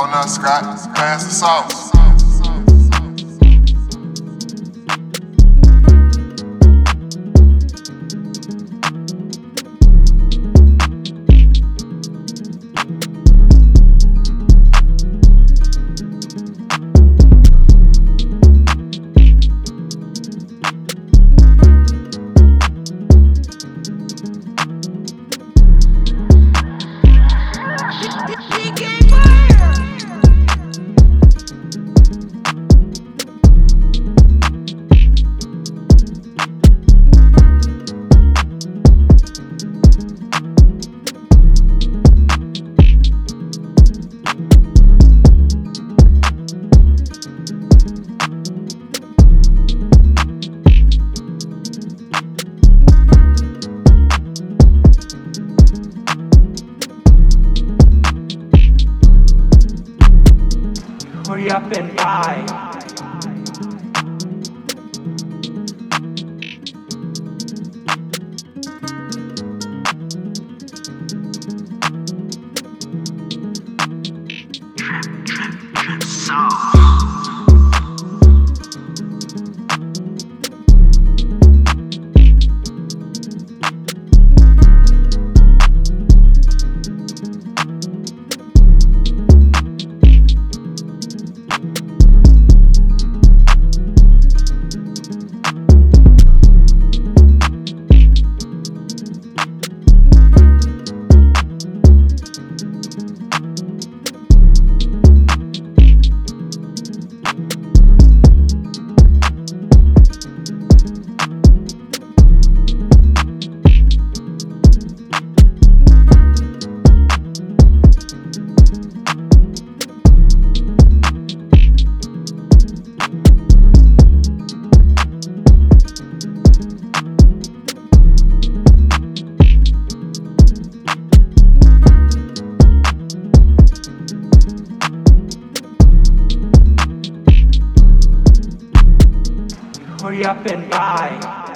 Oh no, Scott, pass the sauce. Hurry up and buy. Up and buy.